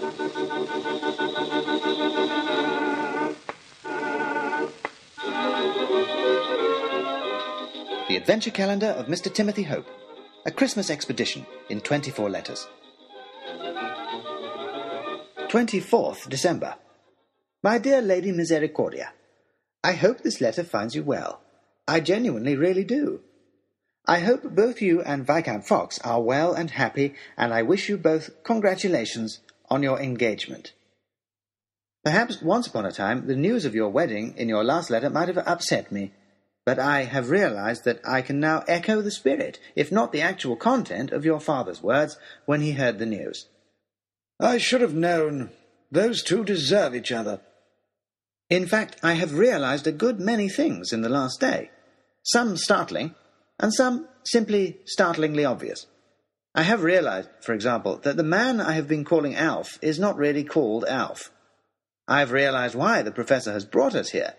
The Adventure Calendar of Mr. Timothy Hope. A Christmas expedition in 24 letters. 24th December. My dear Lady Misericordia, I hope this letter finds you well. I genuinely really do. I hope both you and Viscount Fox are well and happy, and I wish you both congratulations on your engagement. Perhaps once upon a time the news of your wedding in your last letter might have upset me, but I have realized that I can now echo the spirit, if not the actual content, of your father's words when he heard the news. I should have known. Those two deserve each other. In fact, I have realized a good many things in the last day, some startling, and some simply startlingly obvious. I have realized, for example, that the man I have been calling Alf is not really called Alf. I have realized why the professor has brought us here,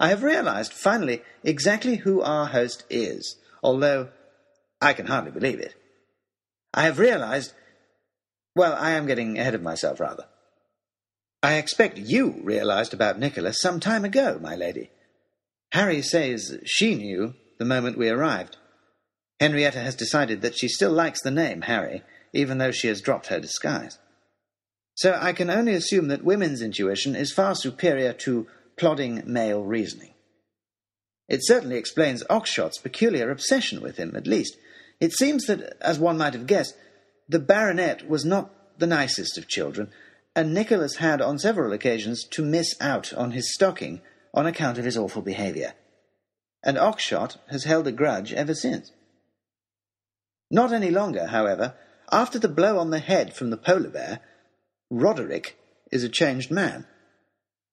I have realized, finally, exactly who our host is, although I can hardly believe it. I have realized. Well, I am getting ahead of myself, rather. I expect you realized about Nicholas some time ago, my lady. Harry says she knew the moment we arrived. Henrietta has decided that she still likes the name Harry, even though she has dropped her disguise. So I can only assume that women's intuition is far superior to plodding male reasoning. It certainly explains Oxshott's peculiar obsession with him, at least. It seems that, as one might have guessed, the baronet was not the nicest of children, and Nicholas had on several occasions to miss out on his stocking on account of his awful behaviour. And Oxshott has held a grudge ever since. Not any longer, however. After the blow on the head from the polar bear, Roderick is a changed man.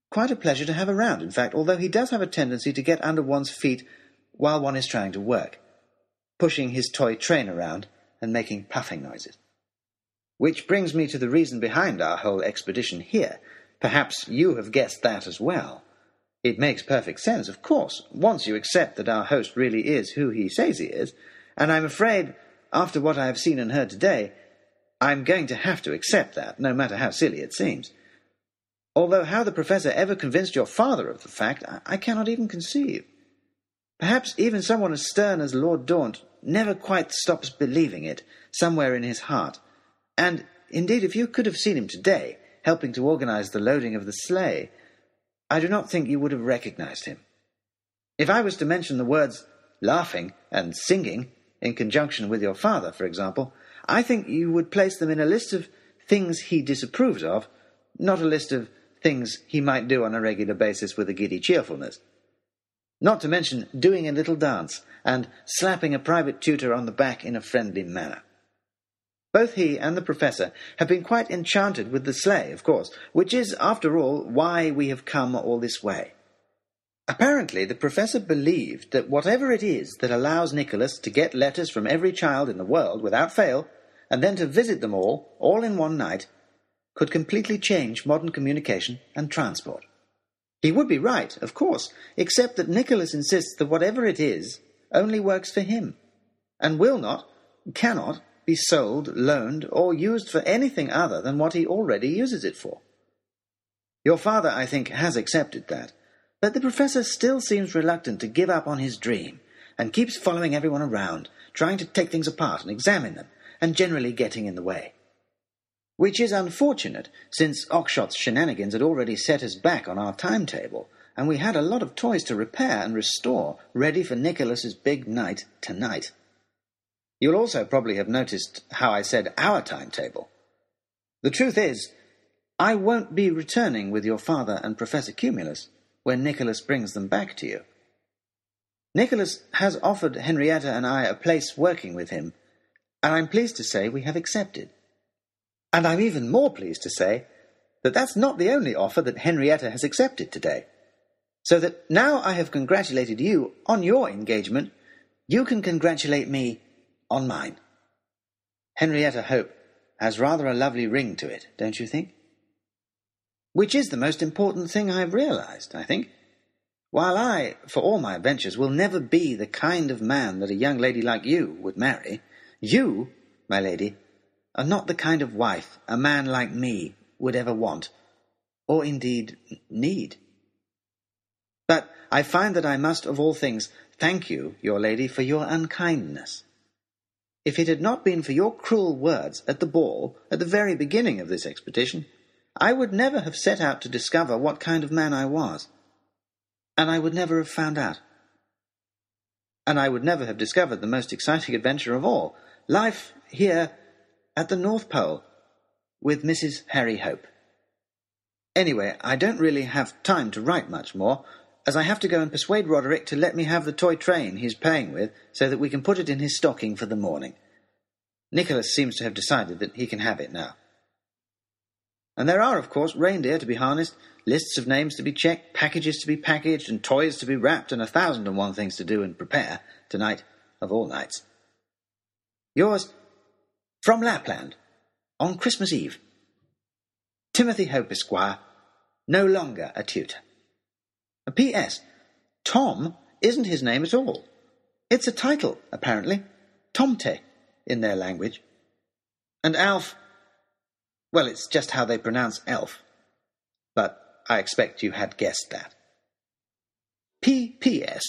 Quite a pleasure to have around, in fact, although he does have a tendency to get under one's feet while one is trying to work, pushing his toy train around and making puffing noises. Which brings me to the reason behind our whole expedition here. Perhaps you have guessed that as well. It makes perfect sense, of course, once you accept that our host really is who he says he is, and I'm afraid, after what I have seen and heard today, I'm going to have to accept that, no matter how silly it seems. Although how the professor ever convinced your father of the fact, I, I cannot even conceive. Perhaps even someone as stern as Lord Daunt never quite stops believing it somewhere in his heart. And indeed, if you could have seen him today, helping to organize the loading of the sleigh, I do not think you would have recognized him. If I was to mention the words laughing and singing in conjunction with your father, for example, I think you would place them in a list of things he disapproves of, not a list of things he might do on a regular basis with a giddy cheerfulness. Not to mention doing a little dance and slapping a private tutor on the back in a friendly manner. Both he and the professor have been quite enchanted with the sleigh, of course, which is, after all, why we have come all this way. Apparently, the professor believed that whatever it is that allows Nicholas to get letters from every child in the world without fail, and then to visit them all, all in one night, could completely change modern communication and transport. He would be right, of course, except that Nicholas insists that whatever it is only works for him, and will not, cannot, be sold, loaned, or used for anything other than what he already uses it for. Your father, I think, has accepted that, but the professor still seems reluctant to give up on his dream, and keeps following everyone around, trying to take things apart and examine them, and generally getting in the way which is unfortunate, since Oxshott's shenanigans had already set us back on our timetable, and we had a lot of toys to repair and restore ready for Nicholas's big night tonight. You'll also probably have noticed how I said our timetable. The truth is, I won't be returning with your father and Professor Cumulus when Nicholas brings them back to you. Nicholas has offered Henrietta and I a place working with him, and I'm pleased to say we have accepted. And I'm even more pleased to say that that's not the only offer that Henrietta has accepted today. So that now I have congratulated you on your engagement, you can congratulate me on mine. Henrietta Hope has rather a lovely ring to it, don't you think? Which is the most important thing I have realized, I think. While I, for all my adventures, will never be the kind of man that a young lady like you would marry, you, my lady, are not the kind of wife a man like me would ever want, or indeed need. But I find that I must, of all things, thank you, your lady, for your unkindness. If it had not been for your cruel words at the ball at the very beginning of this expedition, I would never have set out to discover what kind of man I was. And I would never have found out. And I would never have discovered the most exciting adventure of all life here at the North Pole with Mrs. Harry Hope. Anyway, I don't really have time to write much more, as I have to go and persuade Roderick to let me have the toy train he's paying with so that we can put it in his stocking for the morning. Nicholas seems to have decided that he can have it now. And there are, of course, reindeer to be harnessed, lists of names to be checked, packages to be packaged, and toys to be wrapped, and a thousand and one things to do and prepare tonight of all nights. Yours from Lapland on Christmas Eve. Timothy Hope, Esquire, no longer a tutor. A P.S. Tom isn't his name at all. It's a title, apparently. Tomte, in their language. And Alf, well, it's just how they pronounce elf. But I expect you had guessed that. P.P.S.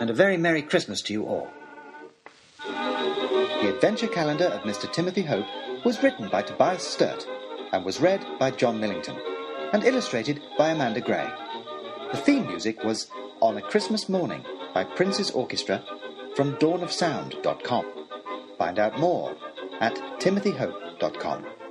And a very Merry Christmas to you all. The Adventure Calendar of Mr. Timothy Hope was written by Tobias Sturt and was read by John Millington and illustrated by Amanda Gray. The theme music was On a Christmas Morning by Prince's Orchestra from dawnofsound.com. Find out more at timothyhope.com gmail.com.